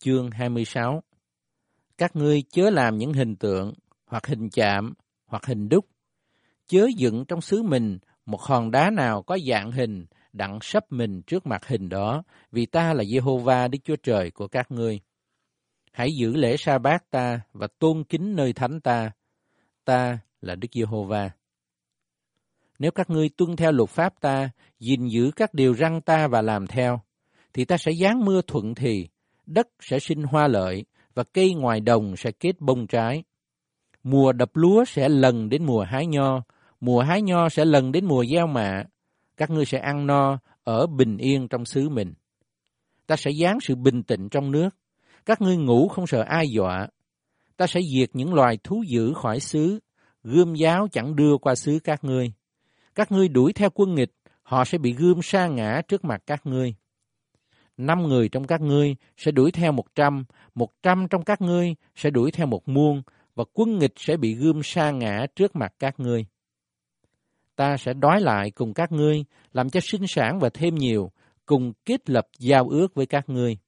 chương 26 Các ngươi chớ làm những hình tượng, hoặc hình chạm, hoặc hình đúc. Chớ dựng trong xứ mình một hòn đá nào có dạng hình, đặng sắp mình trước mặt hình đó, vì ta là Jehovah Đức Chúa Trời của các ngươi. Hãy giữ lễ sa bát ta và tôn kính nơi thánh ta. Ta là Đức Giê-hô-va. Nếu các ngươi tuân theo luật pháp ta, gìn giữ các điều răn ta và làm theo, thì ta sẽ giáng mưa thuận thì, đất sẽ sinh hoa lợi và cây ngoài đồng sẽ kết bông trái. Mùa đập lúa sẽ lần đến mùa hái nho, mùa hái nho sẽ lần đến mùa gieo mạ. Các ngươi sẽ ăn no, ở bình yên trong xứ mình. Ta sẽ giáng sự bình tĩnh trong nước. Các ngươi ngủ không sợ ai dọa. Ta sẽ diệt những loài thú dữ khỏi xứ, gươm giáo chẳng đưa qua xứ các ngươi. Các ngươi đuổi theo quân nghịch, họ sẽ bị gươm sa ngã trước mặt các ngươi. Năm người trong các ngươi sẽ đuổi theo một trăm, một trăm trong các ngươi sẽ đuổi theo một muôn, và quân nghịch sẽ bị gươm sa ngã trước mặt các ngươi. Ta sẽ đói lại cùng các ngươi, làm cho sinh sản và thêm nhiều, cùng kết lập giao ước với các ngươi.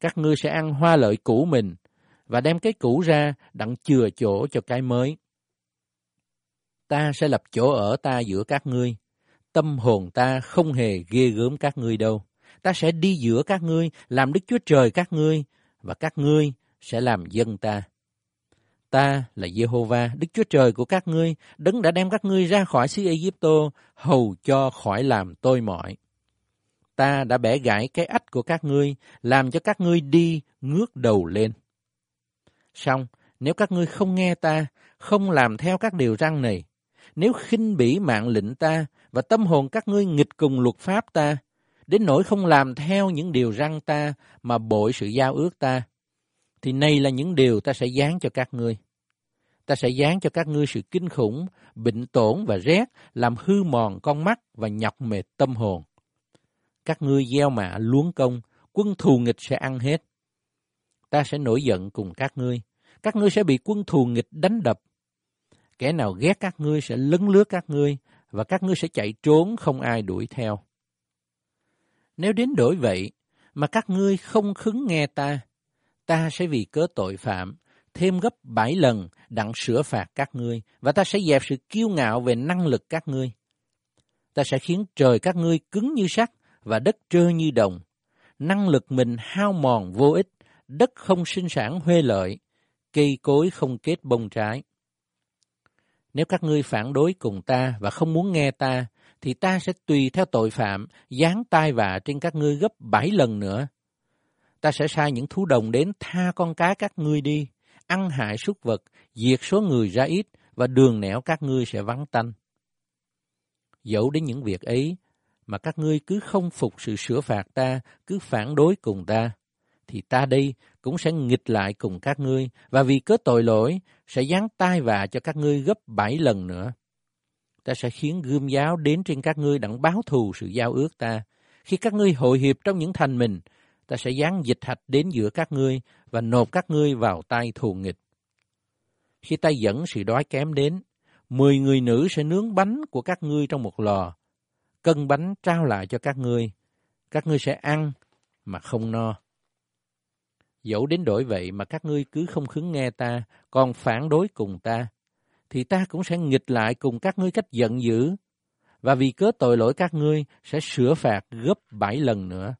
Các ngươi sẽ ăn hoa lợi cũ mình, và đem cái cũ ra đặng chừa chỗ cho cái mới. Ta sẽ lập chỗ ở ta giữa các ngươi. Tâm hồn ta không hề ghê gớm các ngươi đâu. Ta sẽ đi giữa các ngươi, làm Đức Chúa Trời các ngươi, và các ngươi sẽ làm dân ta. Ta là Jehovah, Đức Chúa Trời của các ngươi, đấng đã đem các ngươi ra khỏi xứ Egypto, hầu cho khỏi làm tôi mỏi. Ta đã bẻ gãy cái ách của các ngươi, làm cho các ngươi đi ngước đầu lên. Xong, nếu các ngươi không nghe ta, không làm theo các điều răn này, nếu khinh bỉ mạng lệnh ta và tâm hồn các ngươi nghịch cùng luật pháp ta, đến nỗi không làm theo những điều răng ta mà bội sự giao ước ta, thì này là những điều ta sẽ dán cho các ngươi. Ta sẽ dán cho các ngươi sự kinh khủng, bệnh tổn và rét, làm hư mòn con mắt và nhọc mệt tâm hồn. Các ngươi gieo mạ luống công, quân thù nghịch sẽ ăn hết. Ta sẽ nổi giận cùng các ngươi. Các ngươi sẽ bị quân thù nghịch đánh đập. Kẻ nào ghét các ngươi sẽ lấn lướt các ngươi, và các ngươi sẽ chạy trốn không ai đuổi theo. Nếu đến đổi vậy, mà các ngươi không khứng nghe ta, ta sẽ vì cớ tội phạm, thêm gấp bảy lần đặng sửa phạt các ngươi, và ta sẽ dẹp sự kiêu ngạo về năng lực các ngươi. Ta sẽ khiến trời các ngươi cứng như sắt và đất trơ như đồng. Năng lực mình hao mòn vô ích, đất không sinh sản huê lợi, cây cối không kết bông trái. Nếu các ngươi phản đối cùng ta và không muốn nghe ta, thì ta sẽ tùy theo tội phạm, giáng tai vạ trên các ngươi gấp bảy lần nữa. Ta sẽ sai những thú đồng đến tha con cá các ngươi đi, ăn hại súc vật, diệt số người ra ít, và đường nẻo các ngươi sẽ vắng tanh. Dẫu đến những việc ấy, mà các ngươi cứ không phục sự sửa phạt ta, cứ phản đối cùng ta, thì ta đây cũng sẽ nghịch lại cùng các ngươi, và vì cớ tội lỗi, sẽ giáng tai vạ cho các ngươi gấp bảy lần nữa. Ta sẽ khiến gươm giáo đến trên các ngươi đặng báo thù sự giao ước ta. Khi các ngươi hội hiệp trong những thành mình, ta sẽ giáng dịch hạch đến giữa các ngươi và nộp các ngươi vào tay thù nghịch. Khi ta dẫn sự đói kém đến, mười người nữ sẽ nướng bánh của các ngươi trong một lò, cân bánh trao lại cho các ngươi. Các ngươi sẽ ăn mà không no. Dẫu đến đổi vậy mà các ngươi cứ không khứng nghe ta, còn phản đối cùng ta, thì ta cũng sẽ nghịch lại cùng các ngươi cách giận dữ, và vì cớ tội lỗi các ngươi sẽ sửa phạt gấp bảy lần nữa.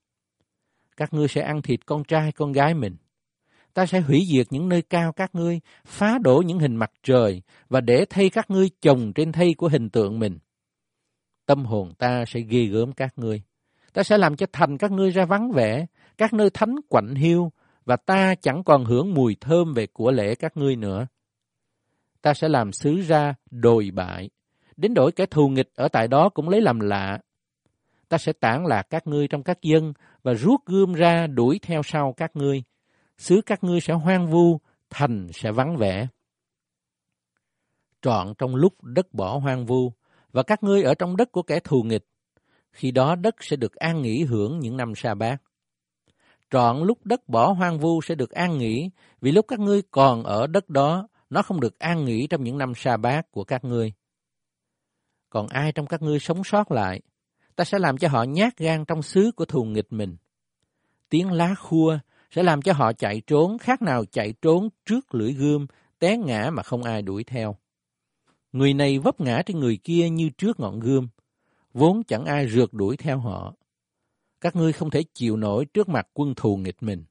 Các ngươi sẽ ăn thịt con trai con gái mình. Ta sẽ hủy diệt những nơi cao các ngươi, phá đổ những hình mặt trời, và để thay các ngươi chồng trên thây của hình tượng mình. Tâm hồn ta sẽ ghê gớm các ngươi. Ta sẽ làm cho thành các ngươi ra vắng vẻ, các nơi thánh quạnh hiu, và ta chẳng còn hưởng mùi thơm về của lễ các ngươi nữa. Ta sẽ làm xứ ra đồi bại, đến đổi kẻ thù nghịch ở tại đó cũng lấy làm lạ. Ta sẽ tản lạc các ngươi trong các dân và rút gươm ra đuổi theo sau các ngươi. Xứ các ngươi sẽ hoang vu, thành sẽ vắng vẻ. Trọn trong lúc đất bỏ hoang vu, và các ngươi ở trong đất của kẻ thù nghịch, khi đó đất sẽ được an nghỉ hưởng những năm sa bát trọn lúc đất bỏ hoang vu sẽ được an nghỉ, vì lúc các ngươi còn ở đất đó, nó không được an nghỉ trong những năm sa bát của các ngươi. Còn ai trong các ngươi sống sót lại, ta sẽ làm cho họ nhát gan trong xứ của thù nghịch mình. Tiếng lá khua sẽ làm cho họ chạy trốn khác nào chạy trốn trước lưỡi gươm, té ngã mà không ai đuổi theo. Người này vấp ngã trên người kia như trước ngọn gươm, vốn chẳng ai rượt đuổi theo họ. Các ngươi không thể chịu nổi trước mặt quân thù nghịch mình.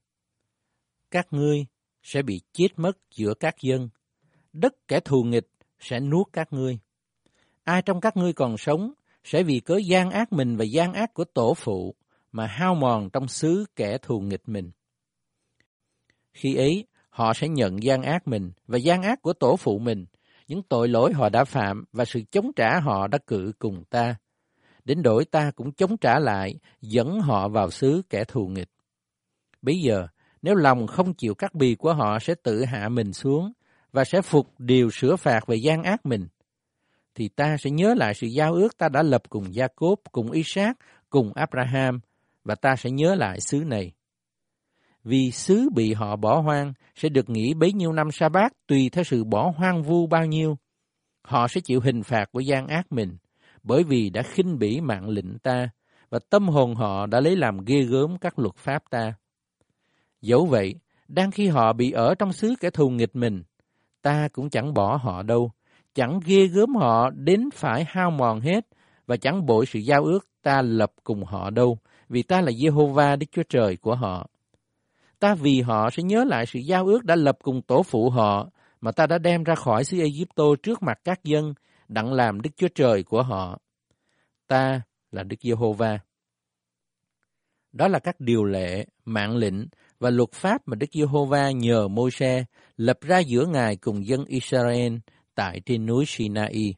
Các ngươi sẽ bị chết mất giữa các dân. Đất kẻ thù nghịch sẽ nuốt các ngươi. Ai trong các ngươi còn sống sẽ vì cớ gian ác mình và gian ác của tổ phụ mà hao mòn trong xứ kẻ thù nghịch mình. Khi ấy, họ sẽ nhận gian ác mình và gian ác của tổ phụ mình, những tội lỗi họ đã phạm và sự chống trả họ đã cự cùng ta. Đến đổi ta cũng chống trả lại, dẫn họ vào xứ kẻ thù nghịch. Bây giờ, nếu lòng không chịu cắt bì của họ sẽ tự hạ mình xuống và sẽ phục điều sửa phạt về gian ác mình, thì ta sẽ nhớ lại sự giao ước ta đã lập cùng Gia-cốp, cùng Isaac, cùng Abraham, và ta sẽ nhớ lại xứ này. Vì xứ bị họ bỏ hoang sẽ được nghỉ bấy nhiêu năm sa bát tùy theo sự bỏ hoang vu bao nhiêu. Họ sẽ chịu hình phạt của gian ác mình, bởi vì đã khinh bỉ mạng lệnh ta, và tâm hồn họ đã lấy làm ghê gớm các luật pháp ta. Dẫu vậy, đang khi họ bị ở trong xứ kẻ thù nghịch mình, ta cũng chẳng bỏ họ đâu, chẳng ghê gớm họ đến phải hao mòn hết, và chẳng bội sự giao ước ta lập cùng họ đâu, vì ta là Jehovah Đức Chúa Trời của họ. Ta vì họ sẽ nhớ lại sự giao ước đã lập cùng tổ phụ họ, mà ta đã đem ra khỏi xứ Egypto trước mặt các dân, đặng làm Đức Chúa Trời của họ. Ta là Đức Giê-hô-va. Đó là các điều lệ, mạng lệnh và luật pháp mà Đức Giê-hô-va nhờ Môi-se lập ra giữa Ngài cùng dân Israel tại trên núi Sinai.